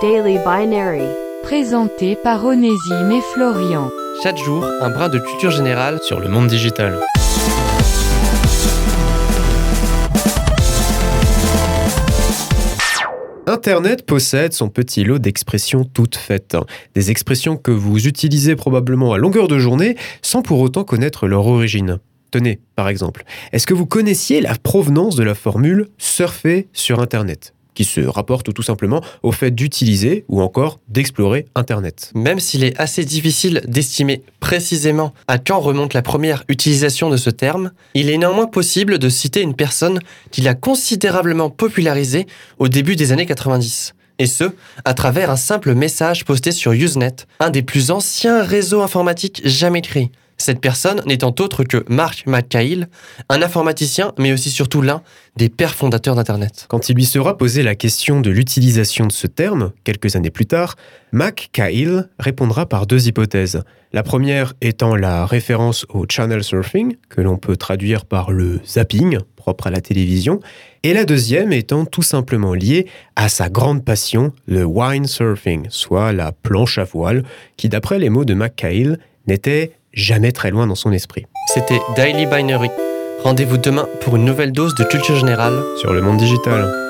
Daily Binary. Présenté par Onésime et Florian. Chaque jour, un brin de culture générale sur le monde digital. Internet possède son petit lot d'expressions toutes faites. Des expressions que vous utilisez probablement à longueur de journée sans pour autant connaître leur origine. Tenez, par exemple, est-ce que vous connaissiez la provenance de la formule surfer sur Internet? Qui se rapporte tout simplement au fait d'utiliser ou encore d'explorer Internet. Même s'il est assez difficile d'estimer précisément à quand remonte la première utilisation de ce terme, il est néanmoins possible de citer une personne qui l'a considérablement popularisé au début des années 90 et ce, à travers un simple message posté sur Usenet, un des plus anciens réseaux informatiques jamais créés. Cette personne n'étant autre que Mark McCahill, un informaticien, mais aussi surtout l'un des pères fondateurs d'Internet. Quand il lui sera posé la question de l'utilisation de ce terme, quelques années plus tard, McCahill répondra par deux hypothèses. La première étant la référence au channel surfing, que l'on peut traduire par le zapping, propre à la télévision, et la deuxième étant tout simplement liée à sa grande passion, le windsurfing, soit la planche à voile, qui d'après les mots de McCahill n'était jamais très loin dans son esprit. C'était Daily Binary. Rendez-vous demain pour une nouvelle dose de culture générale sur le monde digital.